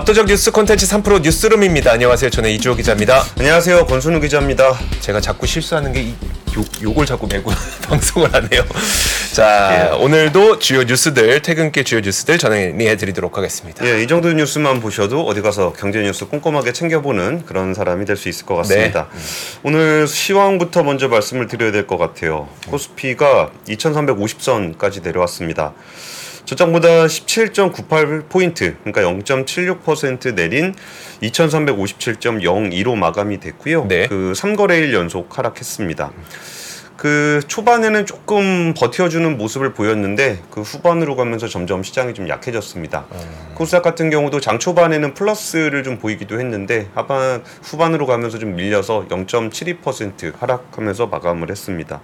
압도적 뉴스 콘텐츠 3프로 뉴스룸입니다. 안녕하세요. 저는 이주호 기자입니다. 안녕하세요. 권순우 기자입니다. 제가 자꾸 실수하는 게 이, 요, 요걸 자꾸 메고 방송을 하네요. 자, 예. 오늘도 주요 뉴스들, 퇴근길 주요 뉴스들 전해해 드리도록 하겠습니다. 예, 이 정도 뉴스만 보셔도 어디 가서 경제 뉴스 꼼꼼하게 챙겨보는 그런 사람이 될 수 있을 것 같습니다. 네. 오늘 시황부터 먼저 말씀을 드려야 될 것 같아요. 코스피가 2350선까지 내려왔습니다. 저장보다 17.98포인트, 그러니까 0.76% 내린 2357.02로 마감이 됐고요. 네. 그 3거래일 연속 하락했습니다. 그 초반에는 조금 버텨주는 모습을 보였는데 그 후반으로 가면서 점점 시장이 좀 약해졌습니다. 음. 코스닥 같은 경우도 장 초반에는 플러스를 좀 보이기도 했는데 하반 후반으로 가면서 좀 밀려서 0.72% 하락하면서 마감을 했습니다.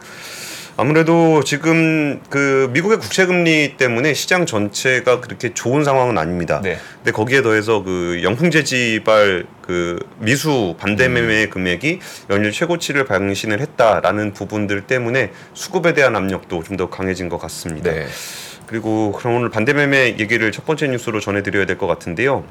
아무래도 지금 그 미국의 국채 금리 때문에 시장 전체가 그렇게 좋은 상황은 아닙니다. 네. 근데 거기에 더해서 그 영풍재지발 그 미수 반대 매매 음. 금액이 연일 최고치를 방신을 했다라는 부분들 때문에 수급에 대한 압력도 좀 더 강해진 것 같습니다. 네. 그리고 그럼 오늘 반대 매매 얘기를 첫 번째 뉴스로 전해드려야 될 것 같은데요.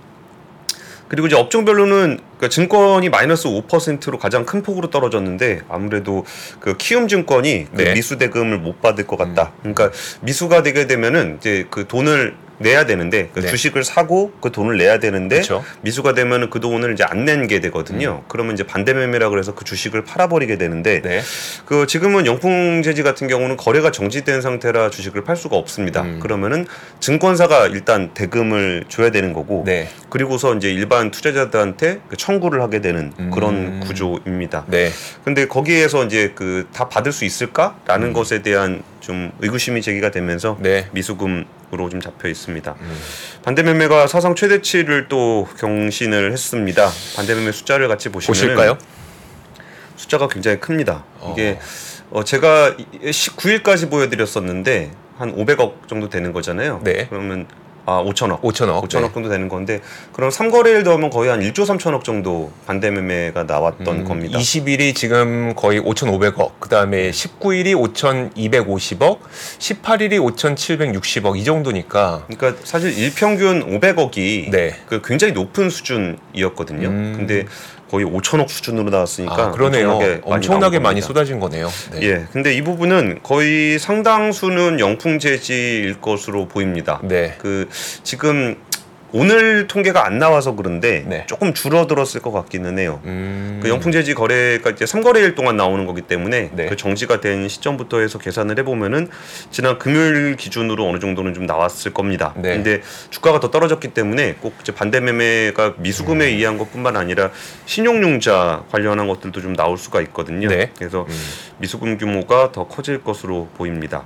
그리고 이제 업종별로는 그 증권이 마이너스 5%로 가장 큰 폭으로 떨어졌는데 아무래도 그 키움 증권이 그 네. 미수 대금을 못 받을 것 같다. 음. 그러니까 미수가 되게 되면은 이제 그 돈을 내야 되는데 그 네. 주식을 사고 그 돈을 내야 되는데 그쵸. 미수가 되면은 그 돈을 이제 안 낸 게 되거든요. 음. 그러면 이제 반대 매매라 그래서 그 주식을 팔아버리게 되는데 네. 그 지금은 영풍재지 같은 경우는 거래가 정지된 상태라 주식을 팔 수가 없습니다. 음. 그러면은 증권사가 일단 대금을 줘야 되는 거고 네. 그리고서 이제 일반 투자자들한테 그 청구를 하게 되는 음. 그런 구조입니다. 네. 근데 거기에서 이제 그 다 받을 수 있을까라는 음. 것에 대한 좀 의구심이 제기가 되면서 네. 미수금 으로 좀 잡혀 있습니다. 음. 반대 매매가 사상 최대치를 또 경신을 했습니다. 반대 매매 숫자를 같이 보시면 숫자가 굉장히 큽니다. 어. 이게 어 제가 19일까지 보여드렸었는데 한 500억 정도 되는 거잖아요. 네. 그러면 아 5천억. 5천억. 5천억 네. 정도 되는 건데 그럼 3거래일 더하면 거의 한 1조 3천억 정도 반대 매매가 나왔던 음, 겁니다. 20일이 지금 거의 5,500억. 그다음에 19일이 5,250억, 18일이 5,760억 이 정도니까 그러니까 사실 일평균 500억이 네. 그 굉장히 높은 수준이었거든요. 음. 근데 거의 5천억 수준으로 나왔으니까 아, 그러네요. 엄청나게, 엄청나게 많이, 많이 쏟아진 거네요. 네. 예, 근데 이 부분은 거의 상당수는 영풍 재지일 것으로 보입니다. 네. 그 지금 오늘 통계가 안 나와서 그런데 네. 조금 줄어들었을 것 같기는 해요. 음... 그 영풍재지 거래가 이제 3거래일 동안 나오는 거기 때문에 네. 그 정지가 된 시점부터 해서 계산을 해보면은 지난 금요일 기준으로 어느 정도는 좀 나왔을 겁니다. 네. 근데 주가가 더 떨어졌기 때문에 꼭 이제 반대 매매가 미수금에 음... 의한 것뿐만 아니라 신용융자 관련한 것들도 좀 나올 수가 있거든요. 네. 그래서 음... 미수금 규모가 더 커질 것으로 보입니다.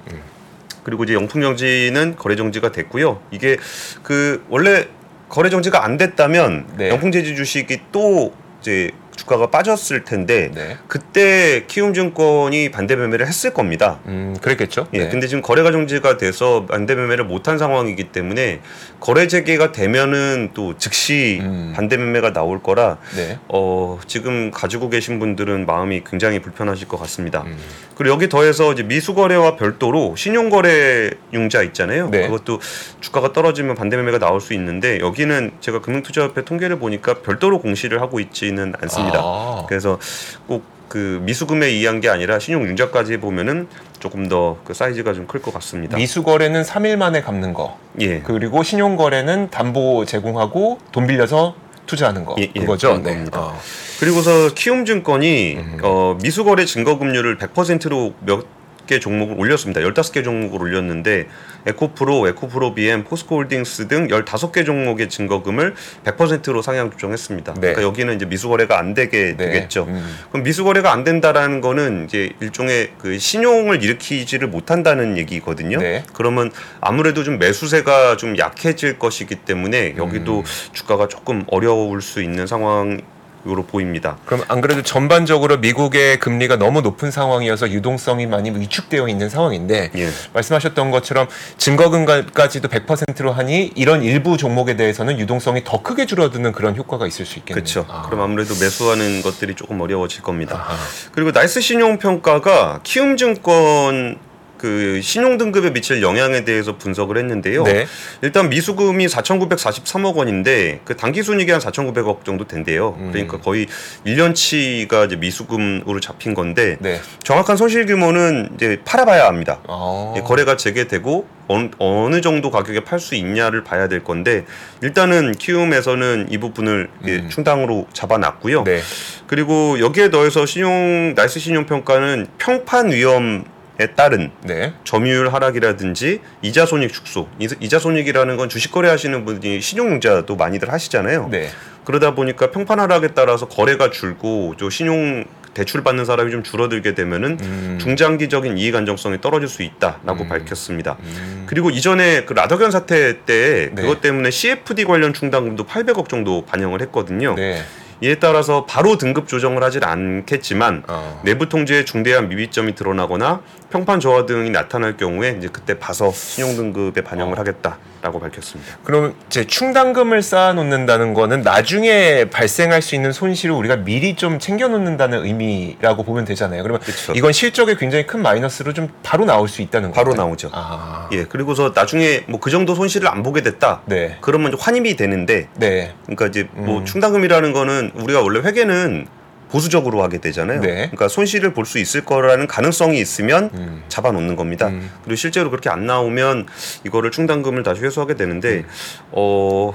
음. 그리고 이제 영풍 정지는 거래 정지가 됐고요. 이게 그 원래 거래 정지가 안 됐다면 네. 영풍 제지 주식이 또 이제 주가가 빠졌을 텐데 네. 그때 키움증권이 반대 매매를 했을 겁니다. 음, 그랬겠죠. 예. 네. 근데 지금 거래가 정지가 돼서 반대 매매를 못한 상황이기 때문에 거래 재개가 되면은 또 즉시 음. 반대 매매가 나올 거라 네. 어, 지금 가지고 계신 분들은 마음이 굉장히 불편하실 것 같습니다. 음. 그리고 여기 더해서 이제 미수 거래와 별도로 신용 거래 융자 있잖아요. 네. 그것도 주가가 떨어지면 반대 매매가 나올 수 있는데 여기는 제가 금융투자협회 통계를 보니까 별도로 공시를 하고 있지는 않습니다. 있습니다. 아. 그래서 꼭 그 미수금에 의한 게 아니라 신용 융자까지 보면은 조금 더 그 사이즈가 좀 클 것 같습니다. 미수 거래는 3일 만에 갚는 거. 예. 그리고 신용 거래는 담보 제공하고 돈 빌려서 투자하는 거. 예, 예, 그거죠. 네. 어. 그리고서 키움증권이 음. 어, 미수거래 증거금률을 100%로 몇 개 종목을 올렸습니다. 15개 종목을 올렸는데 에코프로, 에코프로 BM, 포스코홀딩스 등 15개 종목의 증거금을 100%로 상향 조정했습니다. 네. 그러니까 여기는 이제 미수거래가 안 되게 네. 되겠죠. 음. 그럼 미수거래가 안 된다라는 거는 이제 일종의 그 신용을 일으키지를 못한다는 얘기거든요. 네. 그러면 아무래도 좀 매수세가 좀 약해질 것이기 때문에 여기도 음. 주가가 조금 어려울 수 있는 상황 으로 보입니다. 그럼 안 그래도 전반적으로 미국의 금리가 너무 높은 상황이어서 유동성이 많이 위축되어 있는 상황인데 예. 말씀하셨던 것처럼 증거금까지도 100%로 하니 이런 일부 종목에 대해서는 유동성이 더 크게 줄어드는 그런 효과가 있을 수 있겠네요. 그렇죠. 아. 그럼 아무래도 매수하는 것들이 조금 어려워질 겁니다. 아하. 그리고 나이스 신용 평가가 키움증권 그 신용 등급에 미칠 영향에 대해서 분석을 했는데요. 네. 일단 미수금이 4,943억 원인데 그 단기 순이익이 한 4,900억 정도 된대요. 음. 그러니까 거의 1년치가 이제 미수금으로 잡힌 건데 네. 정확한 손실 규모는 이제 팔아봐야 합니다. 어. 예, 거래가 재개되고 어느, 어느 정도 가격에 팔 수 있냐를 봐야 될 건데 일단은 키움에서는 이 부분을 예, 음. 충당으로 잡아놨고요. 네. 그리고 여기에 더해서 신용 나이스 신용 평가는 평판 위험에 따른 네. 점유율 하락이라든지 이자 손익 축소. 이- 이자 손익이라는 건 주식 거래하시는 분이 신용융자도 많이들 하시잖아요. 네. 그러다 보니까 평판 하락에 따라서 거래가 줄고 또 신용 대출 받는 사람이 좀 줄어들게 되면은 음. 중장기적인 이익 안정성이 떨어질 수 있다라고 음. 밝혔습니다. 음. 그리고 이전에 그 라더견 사태 때 네. 그것 때문에 CFD 관련 충당금도 800억 정도 반영을 했거든요. 네. 이에 따라서 바로 등급 조정을 하진 않겠지만 어. 내부 통제에 중대한 미비점이 드러나거나 평판 저하 등이 나타날 경우에 이제 그때 봐서 신용 등급에 반영을 어. 하겠다라고 밝혔습니다. 그럼 제 충당금을 쌓아 놓는다는 거는 나중에 발생할 수 있는 손실을 우리가 미리 좀 챙겨 놓는다는 의미라고 보면 되잖아요. 그러면 그쵸. 이건 실적에 굉장히 큰 마이너스로 좀 바로 나올 수 있다는 바로 건가요? 나오죠. 아. 예, 그리고서 나중에 뭐 그 정도 손실을 안 보게 됐다. 네. 그러면 이제 환입이 되는데 네. 그러니까 이제 뭐 음. 충당금이라는 거는 우리가 원래 회계는 보수적으로 하게 되잖아요. 네. 그러니까 손실을 볼 수 있을 거라는 가능성이 있으면 음. 잡아놓는 겁니다. 음. 그리고 실제로 그렇게 안 나오면 이거를 충당금을 다시 회수하게 되는데 음. 어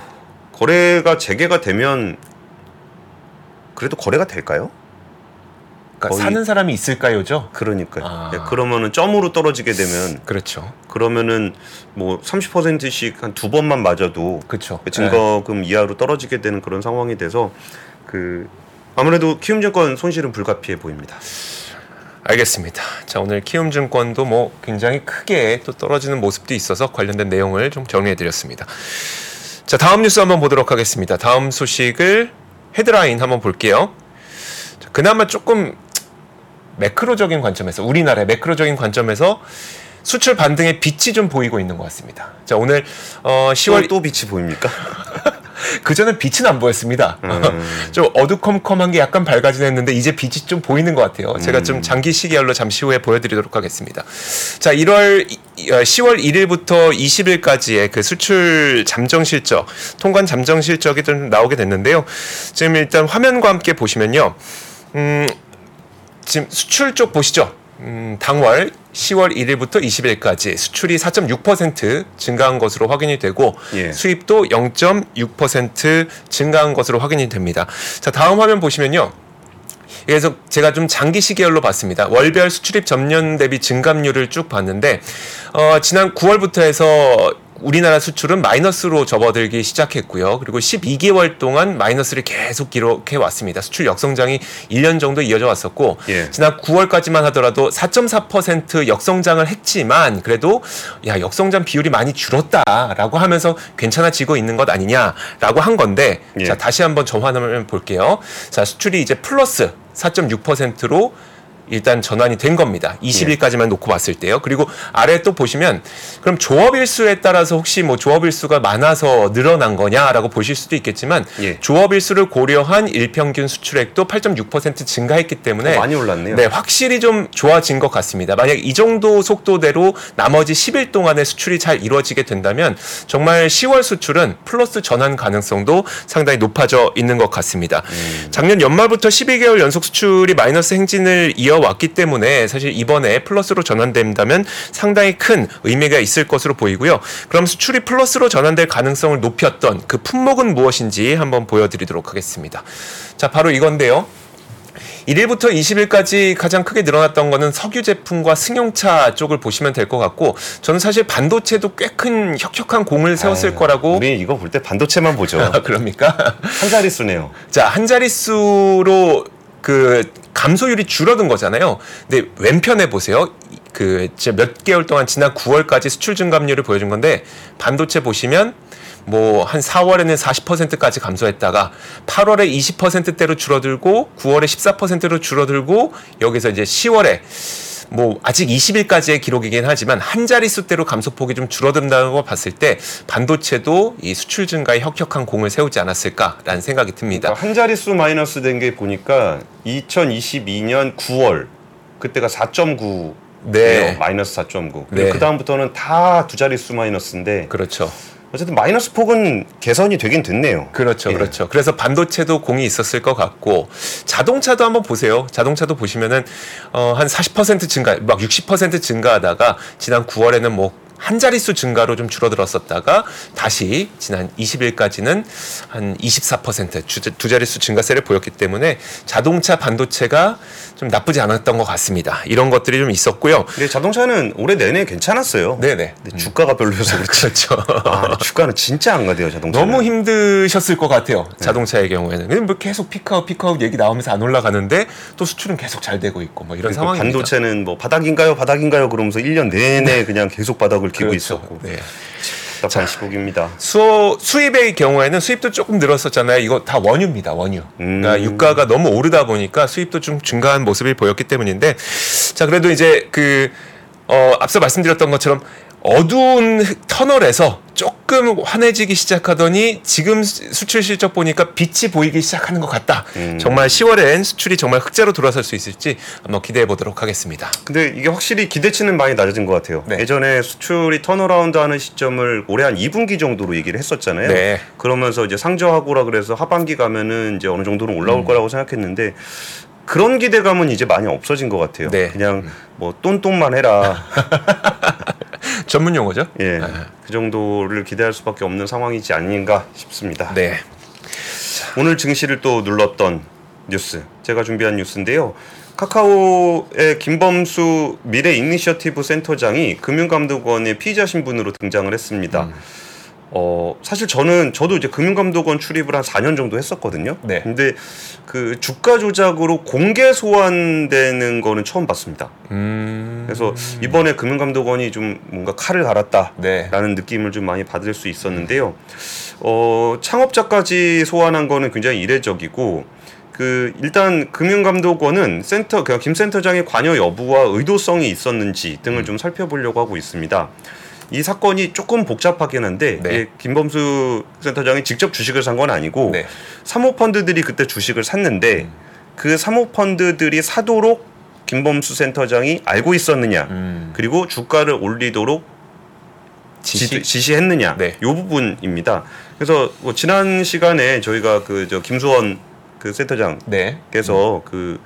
거래가 재개가 되면 그래도 거래가 될까요? 그러니까 사는 사람이 있을까요죠? 그러니까요. 아. 예, 그러면은 점으로 떨어지게 되면 그렇죠. 그러면은 뭐 30%씩 한 두 번만 맞아도 그렇죠. 증거금 이하로 떨어지게 되는 그런 상황이 돼서 그 아무래도 키움증권 손실은 불가피해 보입니다. 알겠습니다. 자 오늘 키움증권도 뭐 굉장히 크게 또 떨어지는 모습도 있어서 관련된 내용을 좀 정리해드렸습니다. 자 다음 뉴스 한번 보도록 하겠습니다. 다음 소식을 헤드라인 한번 볼게요. 자, 그나마 조금 매크로적인 관점에서 우리나라의 매크로적인 관점에서 수출 반등의 빛이 좀 보이고 있는 것 같습니다. 자 오늘 어, 10월 10월 또 빛이 보입니까? 그 전에 빛은 안 보였습니다. 음. 좀 어두컴컴한 게 약간 밝아지긴 했는데 이제 빛이 좀 보이는 것 같아요. 제가 음. 좀 장기 시계열로 잠시 후에 보여드리도록 하겠습니다. 자, 1월 10월 1일부터 20일까지의 그 수출 잠정 실적, 통관 잠정 실적이 좀 나오게 됐는데요. 지금 일단 화면과 함께 보시면요, 음, 지금 수출 쪽 보시죠. 음, 당월 10월 1일부터 20일까지 수출이 4.6% 증가한 것으로 확인이 되고 예. 수입도 0.6% 증가한 것으로 확인이 됩니다. 자, 다음 화면 보시면요. 그래서 제가 좀 장기 시 계열로 봤습니다. 월별 수출입 전년 대비 증감률을 쭉 봤는데 어, 지난 9월부터 해서 우리나라 수출은 마이너스로 접어들기 시작했고요. 그리고 12개월 동안 마이너스를 계속 기록해 왔습니다. 수출 역성장이 1년 정도 이어져 왔었고 예. 지난 9월까지만 하더라도 4.4% 역성장을 했지만 그래도 야 역성장 비율이 많이 줄었다라고 하면서 괜찮아지고 있는 것 아니냐라고 한 건데 예. 자 다시 한번 전환을 볼게요. 자 수출이 이제 플러스 4.6%로 일단 전환이 된 겁니다. 20일까지만 놓고 봤을 때요. 그리고 아래 또 보시면 그럼 조업일수에 따라서 혹시 뭐 조업일수가 많아서 늘어난 거냐라고 보실 수도 있겠지만 예. 조업일수를 고려한 일평균 수출액도 8.6% 증가했기 때문에 어, 많이 올랐네요. 네, 확실히 좀 좋아진 것 같습니다. 만약 이 정도 속도대로 나머지 10일 동안의 수출이 잘 이루어지게 된다면 정말 10월 수출은 플러스 전환 가능성도 상당히 높아져 있는 것 같습니다. 작년 연말부터 12개월 연속 수출이 마이너스 행진을 이어 왔기 때문에 사실 이번에 플러스로 전환된다면 상당히 큰 의미가 있을 것으로 보이고요. 그럼 수출이 플러스로 전환될 가능성을 높였던 그 품목은 무엇인지 한번 보여드리도록 하겠습니다. 자, 바로 이건데요. 1일부터 20일까지 가장 크게 늘어났던 거는 석유 제품과 승용차 쪽을 보시면 될 것 같고 저는 사실 반도체도 꽤 큰 혁혁한 공을 세웠을 아유, 거라고 우리 이거 볼 때 반도체만 보죠. 아, 그럽니까? 한 자릿수네요. 자, 한 자릿수로 그 감소율이 줄어든 거잖아요. 근데 왼편에 보세요. 그몇 개월 동안 지난 9월까지 수출 증감률을 보여준 건데 반도체 보시면 뭐 한 4월에는 40%까지 감소했다가 8월에 20%대로 줄어들고 9월에 14%로 줄어들고 여기서 이제 10월에 뭐 아직 20일까지의 기록이긴 하지만 한 자릿수대로 감소폭이 좀 줄어든다는 걸 봤을 때 반도체도 이 수출 증가에 혁혁한 공을 세우지 않았을까라는 생각이 듭니다. 그러니까 한 자릿수 마이너스 된 게 보니까 2022년 9월 그때가 4.9 네. 마이너스 4.9. 네. 그 다음부터는 다 두 자릿수 마이너스인데 그렇죠. 어쨌든 마이너스 폭은 개선이 되긴 됐네요. 그렇죠, 예. 그렇죠. 그래서 반도체도 공이 있었을 것 같고 자동차도 한번 보세요. 자동차도 보시면은 어, 한 40% 증가, 막 60% 증가하다가 지난 9월에는 뭐한 자릿수 증가로 좀 줄어들었었다가 다시 지난 20일까지는 한 24% 주, 두 자릿수 증가세를 보였기 때문에 자동차 반도체가 좀 나쁘지 않았던 것 같습니다. 이런 것들이 좀 있었고요. 근데 자동차는 올해 내내 괜찮았어요. 네네. 근데 주가가 별로여서 그렇지. 그렇죠. 아, 주가는 진짜 안 가대요, 자동차. 너무 힘드셨을 것 같아요. 자동차의 경우에는. 근데 뭐 계속 피크아웃 피크아웃 얘기 나오면서 안 올라가는데 또 수출은 계속 잘 되고 있고 뭐 이런 상황입니다. 반도체는 뭐 바닥인가요, 바닥인가요 그러면서 1년 내내 그냥 계속 바닥을 기고 그렇죠. 있었고. 네. 답답한 시국입니다. 수어, 수입의 경우에는 수입도 조금 늘었었잖아요. 이거 다 원유입니다. 원유. 음. 그러니까 유가가 너무 오르다 보니까 수입도 좀 증가한 모습을 보였기 때문인데 자 그래도 이제 그 어, 앞서 말씀드렸던 것처럼 어두운 터널에서 조금 환해지기 시작하더니 지금 수- 수출 실적 보니까 빛이 보이기 시작하는 것 같다. 음. 정말 10월엔 수출이 정말 흑자로 돌아설 수 있을지 한번 기대해 보도록 하겠습니다. 근데 이게 확실히 기대치는 많이 낮아진 것 같아요. 네. 예전에 수출이 turnaround 하는 시점을 올해 한 2분기 정도로 얘기를 했었잖아요. 네. 그러면서 이제 상저하고라 그래서 하반기 가면은 이제 어느 정도는 올라올 음. 거라고 생각했는데 그런 기대감은 이제 많이 없어진 것 같아요. 네. 그냥 뭐 똔똔만 해라. 전문 용어죠? 예. 그 정도를 기대할 수밖에 없는 상황이지 아닌가 싶습니다. 네. 오늘 증시를 또 눌렀던 뉴스 제가 준비한 뉴스인데요. 카카오의 김범수 미래 이니셔티브 센터장이 금융감독원의 피의자 신분으로 등장을 했습니다. 어 사실 저는 저도 이제 금융감독원 출입을 한 4년 정도 했었거든요. 네. 근데 그 주가 조작으로 공개 소환되는 거는 처음 봤습니다. 음. 그래서 이번에 금융감독원이 좀 뭔가 칼을 갈았다. 네. 라는 느낌을 좀 많이 받을 수 있었는데요. 어, 창업자까지 소환한 거는 굉장히 이례적이고 그 일단 금융감독원은 센터 그냥 김 센터장의 관여 여부와 의도성이 있었는지 등을 음. 좀 살펴보려고 하고 있습니다. 이 사건이 조금 복잡하긴 한데 네. 이게 김범수 센터장이 직접 주식을 산 건 아니고 네. 사모펀드들이 그때 주식을 샀는데 음. 그 사모펀드들이 사도록 김범수 센터장이 알고 있었느냐 음. 그리고 주가를 올리도록 지시? 지시, 했느냐 네. 이 부분입니다. 그래서 뭐 지난 시간에 저희가 그 저 김수원 그 센터장께서 네. 그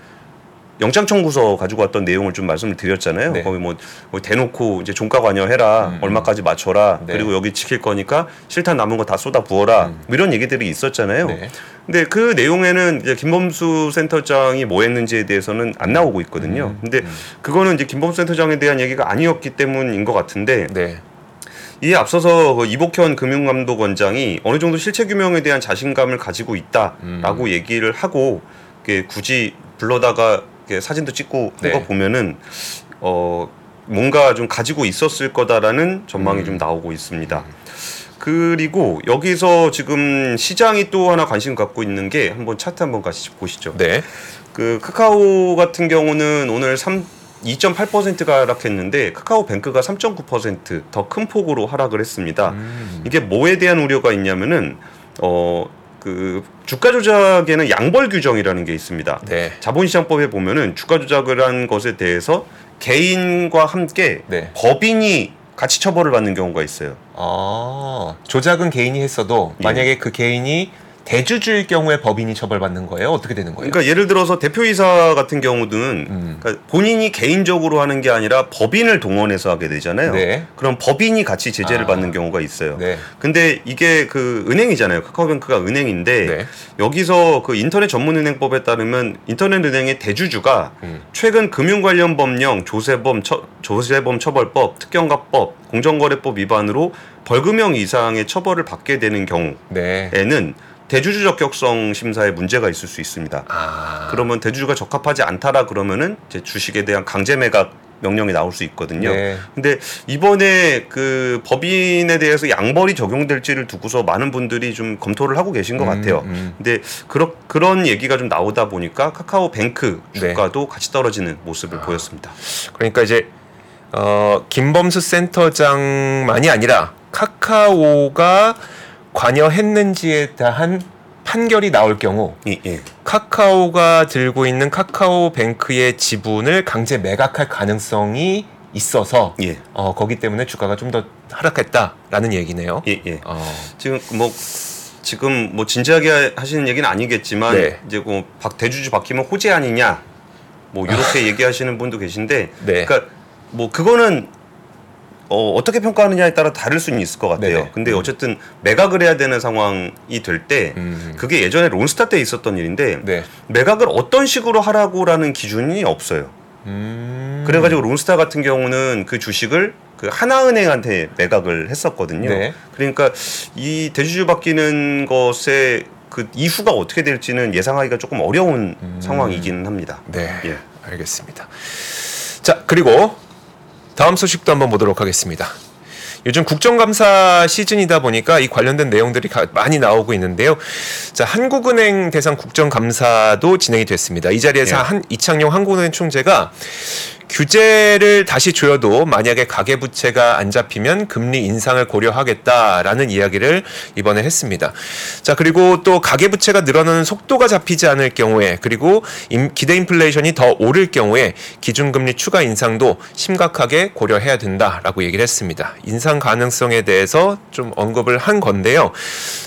영장 청구서 가지고 왔던 내용을 좀 말씀을 드렸잖아요. 네. 거기 뭐, 뭐 대놓고 이제 종가 관여해라, 음. 얼마까지 맞춰라, 네. 그리고 여기 지킬 거니까 실탄 남은 거 다 쏟아 부어라, 뭐 이런 얘기들이 있었잖아요. 음. 네. 근데 그 내용에는 이제 김범수 센터장이 뭐 했는지에 대해서는 안 나오고 있거든요. 음. 근데 그거는 이제 김범수 센터장에 대한 얘기가 아니었기 때문인 것 같은데 네. 이에 앞서서 그 이복현 금융감독원장이 어느 정도 실체 규명에 대한 자신감을 가지고 있다라고 음. 얘기를 하고 굳이 불러다가 사진도 찍고 한 네. 거 보면은 어 뭔가 좀 가지고 있었을 거다라는 전망이 음. 좀 나오고 있습니다. 그리고 여기서 지금 시장이 또 하나 관심 갖고 있는 게 한번 차트 한번 같이 보시죠. 네. 그 카카오 같은 경우는 오늘 3 2.8%가 하락했는데 카카오뱅크가 3.9%더 큰 폭으로 하락을 했습니다. 음. 이게 뭐에 대한 우려가 있냐면은 어 그 주가 조작에는 양벌 규정이라는 게 있습니다. 네. 자본시장법에 보면은 주가 조작을 한 것에 대해서 개인과 함께 네. 법인이 같이 처벌을 받는 경우가 있어요. 아, 조작은 개인이 했어도 예. 만약에 그 개인이 대주주일 경우에 법인이 처벌받는 거예요? 어떻게 되는 거예요? 그러니까 예를 들어서 대표이사 같은 경우는 음. 그러니까 본인이 개인적으로 하는 게 아니라 법인을 동원해서 하게 되잖아요. 네. 그럼 법인이 같이 제재를 아. 받는 경우가 있어요. 네. 근데 이게 그 은행이잖아요. 카카오뱅크가 은행인데 네. 여기서 그 인터넷 전문은행법에 따르면 인터넷 은행의 대주주가 음. 최근 금융 관련 법령, 조세범, 처, 조세범 처벌법, 특경가법, 공정거래법 위반으로 벌금형 이상의 처벌을 받게 되는 경우에는 네. 대주주 적격성 심사에 문제가 있을 수 있습니다. 아. 그러면 대주주가 적합하지 않다라 그러면은 이제 주식에 대한 강제 매각 명령이 나올 수 있거든요. 네. 근데 이번에 그 법인에 대해서 양벌이 적용될지를 두고서 많은 분들이 좀 검토를 하고 계신 것 음, 같아요. 음. 근데 그런 그런 얘기가 좀 나오다 보니까 카카오뱅크 네. 주가도 같이 떨어지는 모습을 아. 보였습니다. 그러니까 이제 어, 김범수 센터장만이 아니라 카카오가 관여했는지에 대한 판결이 나올 경우 예, 예. 카카오가 들고 있는 카카오뱅크의 지분을 강제 매각할 가능성이 있어서 예. 어, 거기 때문에 주가가 좀 더 하락했다라는 얘기네요. 예, 예. 어, 지금 뭐 지금 뭐 진지하게 하시는 얘기는 아니겠지만 네. 이제 뭐 박, 대주주 바뀌면 호재 아니냐 뭐 이렇게 얘기하시는 분도 계신데 네. 그러니까 뭐 그거는 어, 어떻게 평가하느냐에 따라 다를 수는 있을 것 같아요. 네네. 근데 어쨌든 매각을 해야 되는 상황이 될때 음. 그게 예전에 론스타 때 있었던 일인데 네. 매각을 어떤 식으로 하라고라는 기준이 없어요. 음. 그래가지고 론스타 같은 경우는 그 주식을 그 하나은행한테 매각을 했었거든요. 네. 그러니까 이 대주주 바뀌는 것의 그 이후가 어떻게 될지는 예상하기가 조금 어려운 상황이기는 합니다. 네. 예. 알겠습니다. 자, 그리고 다음 소식도 한번 보도록 하겠습니다. 요즘 국정감사 시즌이다 보니까 이 관련된 내용들이 가- 많이 나오고 있는데요. 자, 한국은행 대상 국정감사도 진행이 됐습니다. 이 자리에서 예. 한 이창용 한국은행 총재가 규제를 다시 조여도 만약에 가계부채가 안 잡히면 금리 인상을 고려하겠다라는 이야기를 이번에 했습니다. 자, 그리고 또 가계부채가 늘어나는 속도가 잡히지 않을 경우에 그리고 임- 기대 인플레이션이 더 오를 경우에 기준금리 추가 인상도 심각하게 고려해야 된다라고 얘기를 했습니다. 인상 가능성에 대해서 좀 언급을 한 건데요.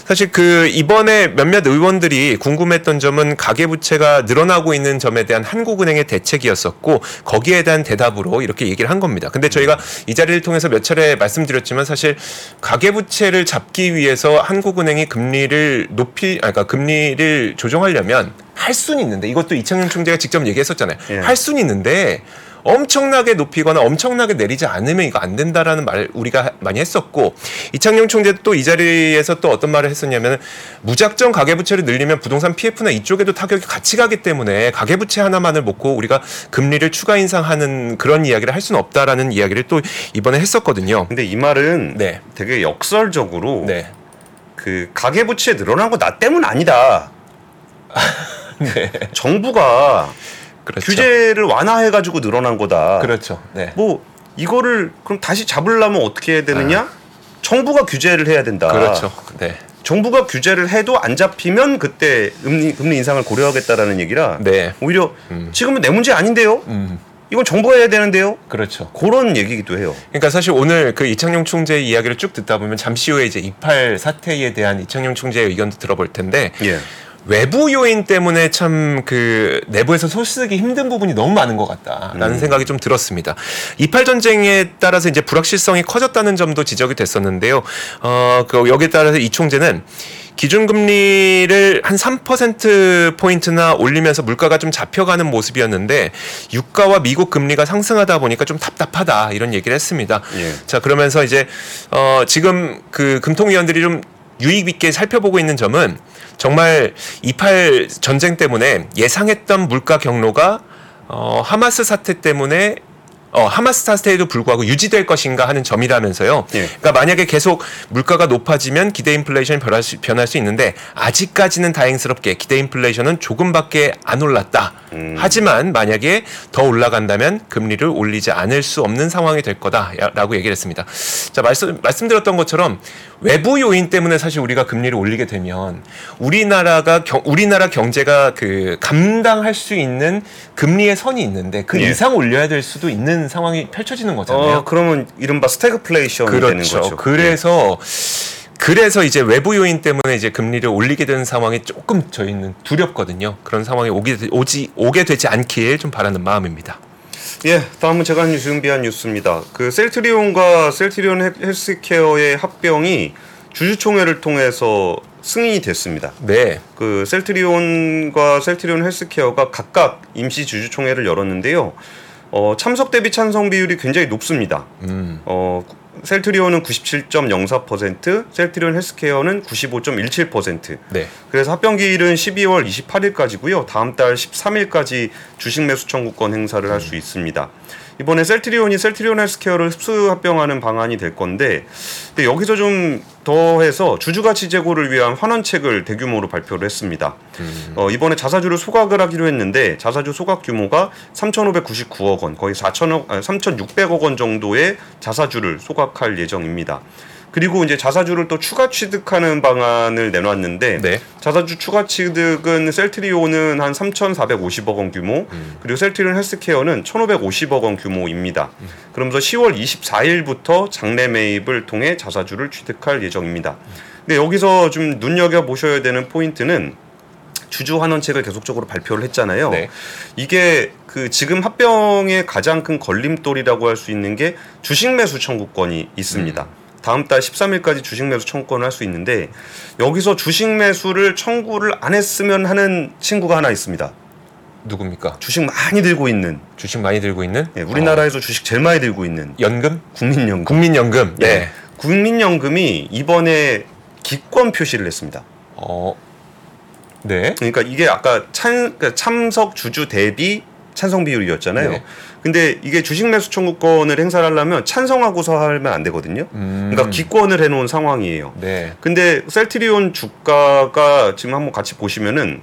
사실 그 이번에 몇몇 의원들이 궁금했던 점은 가계부채가 늘어나고 있는 점에 대한 한국은행의 대책이었었고 거기에 대한 대답으로 이렇게 얘기를 한 겁니다. 근데 저희가 이 자리를 통해서 몇 차례 말씀드렸지만 사실 가계부채를 잡기 위해서 한국은행이 금리를 높이 아 그러니까 금리를 조정하려면 할 수는 있는데 이것도 이창용 총재가 직접 얘기했었잖아요. 예. 할 수는 있는데 엄청나게 높이거나 엄청나게 내리지 않으면 이거 안 된다라는 말 우리가 많이 했었고 이창용 총재도 또 이 자리에서 또 어떤 말을 했었냐면 무작정 가계부채를 늘리면 부동산 PF나 이쪽에도 타격이 같이 가기 때문에 가계부채 하나만을 먹고 우리가 금리를 추가 인상하는 그런 이야기를 할 수는 없다라는 이야기를 또 이번에 했었거든요. 근데 이 말은 네. 되게 역설적으로 네. 그 가계부채 늘어난 거 나 때문 아니다. 네. 정부가 그렇죠. 규제를 완화해가지고 늘어난 거다. 그렇죠. 네. 뭐 이거를 그럼 다시 잡으려면 어떻게 해야 되느냐? 정부가 규제를 해야 된다. 아. 그렇죠. 네. 정부가 규제를 해도 안 잡히면 그때 금리, 금리 인상을 고려하겠다라는 얘기라 네. 오히려 지금은 내 문제 아닌데요. 음. 이건 정부가 해야 되는데요. 그렇죠. 그런 얘기기도 해요. 그러니까 사실 오늘 그 이창용 총재의 이야기를 쭉 듣다 보면 잠시 후에 이제 이팔 사태에 대한 이창용 총재의 의견도 들어볼 텐데 예. 외부 요인 때문에 참 그 내부에서 소쓰기 힘든 부분이 너무 많은 것 같다라는 생각이 좀 들었습니다. 이팔 전쟁에 따라서 이제 불확실성이 커졌다는 점도 지적이 됐었는데요. 어, 그 여기에 따라서 이 총재는 기준금리를 한 3% 포인트나 올리면서 물가가 좀 잡혀가는 모습이었는데 유가와 미국 금리가 상승하다 보니까 좀 답답하다 이런 얘기를 했습니다. 예. 자 그러면서 이제 어 지금 그 금통위원들이 좀 유익 있게 살펴보고 있는 점은 정말 28 전쟁 때문에 예상했던 물가 경로가 어 하마스 사태 때문에 어, 하마스 사태에도 불구하고 유지될 것인가 하는 점이라면서요. 예. 그러니까 만약에 계속 물가가 높아지면 기대 인플레이션이 변할 수, 변할 수 있는데 아직까지는 다행스럽게 기대 인플레이션은 조금밖에 안 올랐다. 하지만 만약에 더 올라간다면 금리를 올리지 않을 수 없는 상황이 될 거다라고 얘기를 했습니다. 자 말씀 말씀드렸던 것처럼 외부 요인 때문에 사실 우리가 금리를 올리게 되면 우리나라가 경, 우리나라 경제가 그 감당할 수 있는 금리의 선이 있는데 그 예. 이상 올려야 될 수도 있는 상황이 펼쳐지는 거잖아요. 어, 그러면 이른바 스태그플레이션이 되는 그렇죠. 거죠. 그래서 그래서 이제 외부 요인 때문에 이제 금리를 올리게 되는 상황이 조금 저희는 두렵거든요. 그런 상황이 오게 되- 오지 오게 되지 않길 좀 바라는 마음입니다. 예, 다음은 제가 준비한 뉴스입니다. 그 셀트리온과 셀트리온 헬- 헬스케어의 합병이 주주총회를 통해서 승인이 됐습니다. 네. 그 셀트리온과 셀트리온 헬스케어가 각각 임시 주주총회를 열었는데요. 어, 참석 대비 찬성 비율이 굉장히 높습니다. 음. 어, 셀트리온은 97.04%, 셀트리온 헬스케어는 95.17%. 네. 그래서 합병 기일은 12월 28일까지고요. 다음 달 13일까지 주식 매수 청구권 행사를 할수 있습니다. 이번에 셀트리온이 셀트리온 헬스케어를 흡수 합병하는 방안이 될 건데 근데 여기서 좀 더해서 주주가치 제고를 위한 환원책을 대규모로 발표를 했습니다. 어, 이번에 자사주를 소각을 하기로 했는데 자사주 소각 규모가 3,599억 원, 거의 4천억, 3,600억 원 정도의 자사주를 소각할 예정입니다. 그리고 이제 자사주를 또 추가 취득하는 방안을 내놨는데 네. 자사주 추가 취득은 셀트리온은 한 3,450억 원 규모, 음. 그리고 셀트리온 헬스케어는 1,550억 원 규모입니다. 그러면서 10월 24일부터 장내 매입을 통해 자사주를 취득할 예정입니다. 근데 여기서 좀 눈여겨 보셔야 되는 포인트는 주주 환원책을 계속적으로 발표를 했잖아요. 네. 이게 그 지금 합병의 가장 큰 걸림돌이라고 할 수 있는 게 주식 매수 청구권이 있습니다. 다음 달 13일까지 주식 매수 청구권을 할 수 있는데 여기서 주식 매수를 청구를 안 했으면 하는 친구가 하나 있습니다. 누굽니까? 주식 많이 들고 있는 주식 많이 들고 있는 예, 우리나라에서 주식 제일 많이 들고 있는 연금? 국민연금. 국민연금. 예. 네. 국민연금이 이번에 기권 표시를 했습니다. 어. 네. 그러니까 이게 아까 찬, 그러니까 참석 주주 대비 찬성 비율이었잖아요. 네. 근데 이게 주식 매수 청구권을 행사를 하려면 찬성하고서 하면 안 되거든요. 음. 그러니까 기권을 해놓은 상황이에요. 네. 근데 셀트리온 주가가 지금 한번 같이 보시면은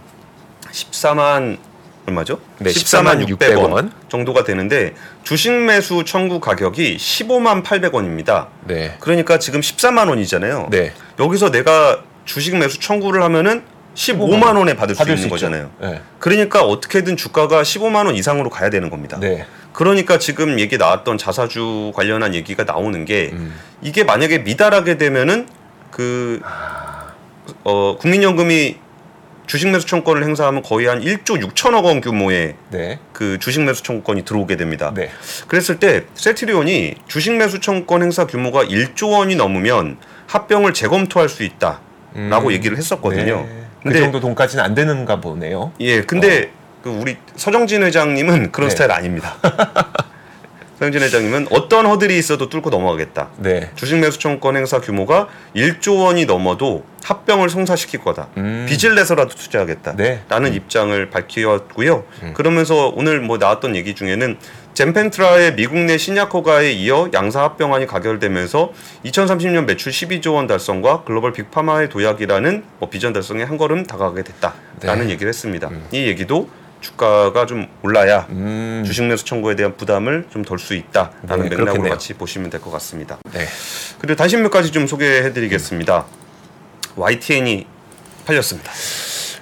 14만 얼마죠? 네, 14만 14만 600원 600원. 정도가 되는데 주식 매수 청구 가격이 15만 800원입니다. 네. 그러니까 지금 14만 원이잖아요. 네. 여기서 내가 주식 매수 청구를 하면은 15만 원에 받을 수 받을 있는 수. 거잖아요. 네. 그러니까 어떻게든 주가가 15만 원 이상으로 가야 되는 겁니다. 네. 그러니까 지금 얘기 나왔던 자사주 관련한 얘기가 나오는 게 음. 이게 만약에 미달하게 되면은 그 어, 국민연금이 주식 매수 청구권을 행사하면 거의 한 1조 6천억 원 규모의 네. 그 주식 매수 청구권이 들어오게 됩니다. 네. 그랬을 때 셀트리온이 주식 매수 청구권 행사 규모가 1조 원이 넘으면 합병을 재검토할 수 있다라고 음. 얘기를 했었거든요. 네. 그 정도 돈까지는 안 되는가 보네요. 예, 근데 그 우리 서정진 회장님은 그런 네. 스타일 아닙니다. 서정진 회장님은 어떤 허들이 있어도 뚫고 넘어가겠다. 네. 주식 매수 청구권 행사 규모가 1조 원이 넘어도 합병을 성사시킬 거다. 음. 빚을 내서라도 투자하겠다. 네. 라는 입장을 밝혔고요. 음. 그러면서 오늘 뭐 나왔던 얘기 중에는 젠펜트라의 미국 내 신약 허가에 이어 양사 합병안이 가결되면서 2030년 매출 12조 원 달성과 글로벌 빅파마의 도약이라는 뭐 비전 달성에 한 걸음 다가가게 됐다라는 네. 얘기를 했습니다. 이 얘기도 주가가 좀 올라야 음. 주식 매수 청구에 대한 부담을 좀 덜 수 있다라는 네, 맥락으로 그렇겠네요. 같이 보시면 될 것 같습니다. 네. 그리고 다시 몇 가지 좀 소개해드리겠습니다. YTN이 팔렸습니다.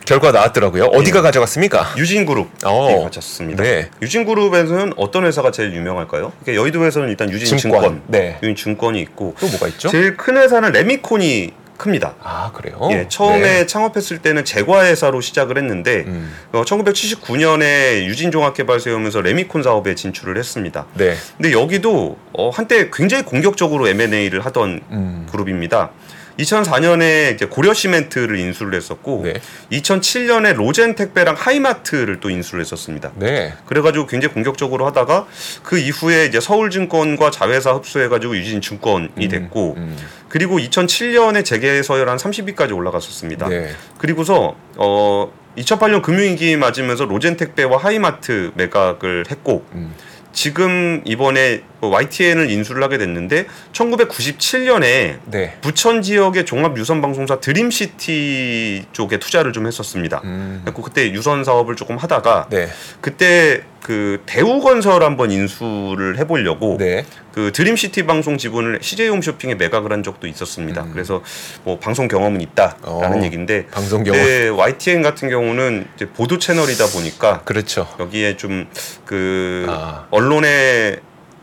결과 나왔더라고요. 어디가 가져갔습니까? 유진그룹이 어. 가졌습니다. 네. 유진그룹에서는 어떤 회사가 제일 유명할까요? 그러니까 여의도에서는 일단 유진증권, 증권. 네. 유진증권이 있고 또 뭐가 있죠? 제일 큰 회사는 레미콘이 큽니다. 아 그래요? 예, 처음에 네. 창업했을 때는 제과회사로 시작을 했는데 음. 어, 1979년에 유진종합개발 세우면서 레미콘 사업에 진출을 했습니다. 네. 근데 여기도 어, 한때 굉장히 공격적으로 M&A를 하던 음. 그룹입니다. 2004년에 이제 고려 시멘트를 인수를 했었고 네. 2007년에 로젠 택배랑 하이마트를 또 인수를 했었습니다. 네. 그래가지고 굉장히 공격적으로 하다가 그 이후에 이제 서울증권과 자회사 흡수해가지고 유진증권이 됐고 음. 그리고 2007년에 재계 서열 한 30위까지 올라갔었습니다. 네. 그리고서 어 2008년 금융위기 맞으면서 로젠 택배와 하이마트 매각을 했고 음. 지금 이번에 뭐 YTN을 인수를 하게 됐는데 1997년에 네. 부천 지역의 종합 유선 방송사 드림시티 쪽에 투자를 좀 했었습니다. 음. 그때 유선 사업을 조금 하다가 네. 그때 그 대우건설 한번 인수를 해보려고 네. 그 드림시티 방송 지분을 CJ 홈쇼핑에 매각을 한 적도 있었습니다. 음. 그래서 뭐 방송 경험은 있다라는 어, 얘기인데 방송 경험. 네, YTN 같은 경우는 이제 보도 채널이다 보니까 그렇죠. 여기에 좀그 아. 언론의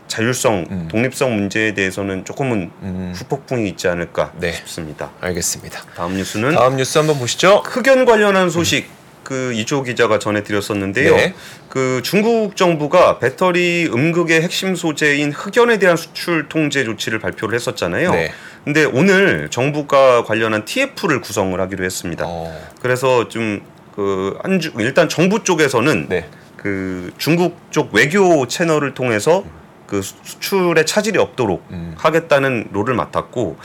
자율성, 음. 독립성 문제에 대해서는 조금은 음. 후폭풍이 있지 않을까 네. 싶습니다. 알겠습니다. 다음 뉴스는 다음 뉴스 한번 보시죠. 흑연 관련한 소식 그 이조 기자가 전해드렸었는데요. 네. 그 중국 정부가 배터리 음극의 핵심 소재인 흑연에 대한 수출 통제 조치를 발표를 했었잖아요. 네. 근데 오늘 정부가 관련한 TF를 구성을 하기로 했습니다. 어. 그래서 좀그 안주 일단 정부 쪽에서는 네. 그 중국 쪽 외교 채널을 통해서 그 수- 수출에 차질이 없도록 음. 하겠다는 롤을 맡았고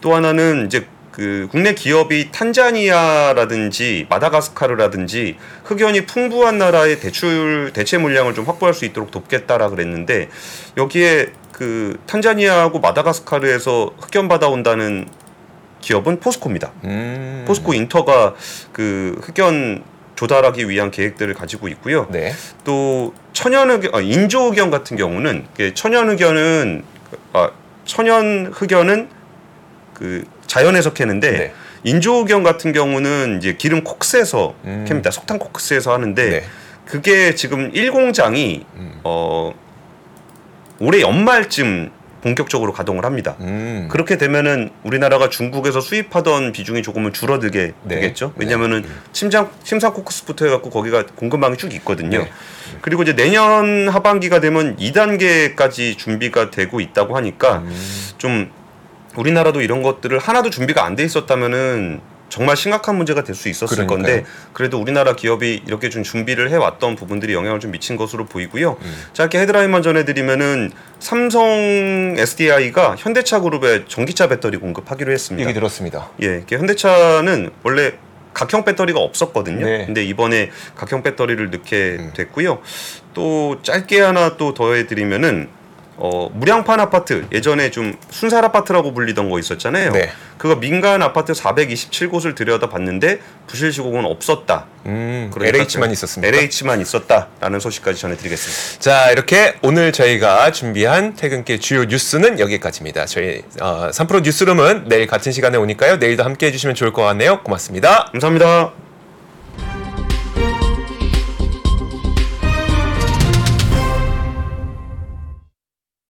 또 하나는 이제 그 국내 기업이 탄자니아라든지 마다가스카르라든지 흑연이 풍부한 나라의 대출 대체 물량을 좀 확보할 수 있도록 돕겠다라 그랬는데 여기에 그 탄자니아하고 마다가스카르에서 흑연 받아온다는 기업은 포스코입니다. 음. 포스코 인터가 그 흑연 조달하기 위한 계획들을 가지고 있고요. 네. 또 천연 흑연, 아, 인조 흑연 같은 경우는 이게 천연 흑연은 아, 천연 흑연은 그 자연에서 캐는데 네. 인조경 같은 경우는 이제 기름 콕스에서 캡니다. 석탄 콕스에서 하는데 음. 네. 그게 지금 1공장이 음. 어 올해 연말쯤 본격적으로 가동을 합니다. 음. 그렇게 되면은 우리나라가 중국에서 수입하던 비중이 조금은 줄어들게 네. 되겠죠. 왜냐면은 침장 침상 코크스부터 해갖고 거기가 공급망이 쭉 있거든요. 네. 그리고 이제 내년 하반기가 되면 2단계까지 준비가 되고 있다고 하니까 음. 좀 우리나라도 이런 것들을 하나도 준비가 안 돼 있었다면은 정말 심각한 문제가 될 수 있었을 그러니까요. 건데 그래도 우리나라 기업이 이렇게 좀 준비를 해왔던 부분들이 영향을 좀 미친 것으로 보이고요. 음. 짧게 헤드라인만 전해드리면은 삼성 SDI가 현대차 그룹에 전기차 배터리 공급하기로 했습니다. 얘기 들었습니다. 예, 현대차는 원래 각형 배터리가 없었거든요. 네. 음. 근데 이번에 각형 배터리를 넣게 됐고요. 또 짧게 하나 또 더해드리면은 어, 무량판 아파트 예전에 좀 순살 아파트라고 불리던 거 있었잖아요. 네. 그거 민간 아파트 427곳을 들여다봤는데 부실 시공은 없었다. 음, 그러니까 LH만 그 있었습니다. LH만 있었다라는 소식까지 전해드리겠습니다. 자 이렇게 오늘 저희가 준비한 퇴근길 주요 뉴스는 여기까지입니다. 저희 어, 3프로 뉴스룸은 내일 같은 시간에 오니까요. 내일도 함께 해 주시면 좋을 것 같네요. 고맙습니다. 감사합니다.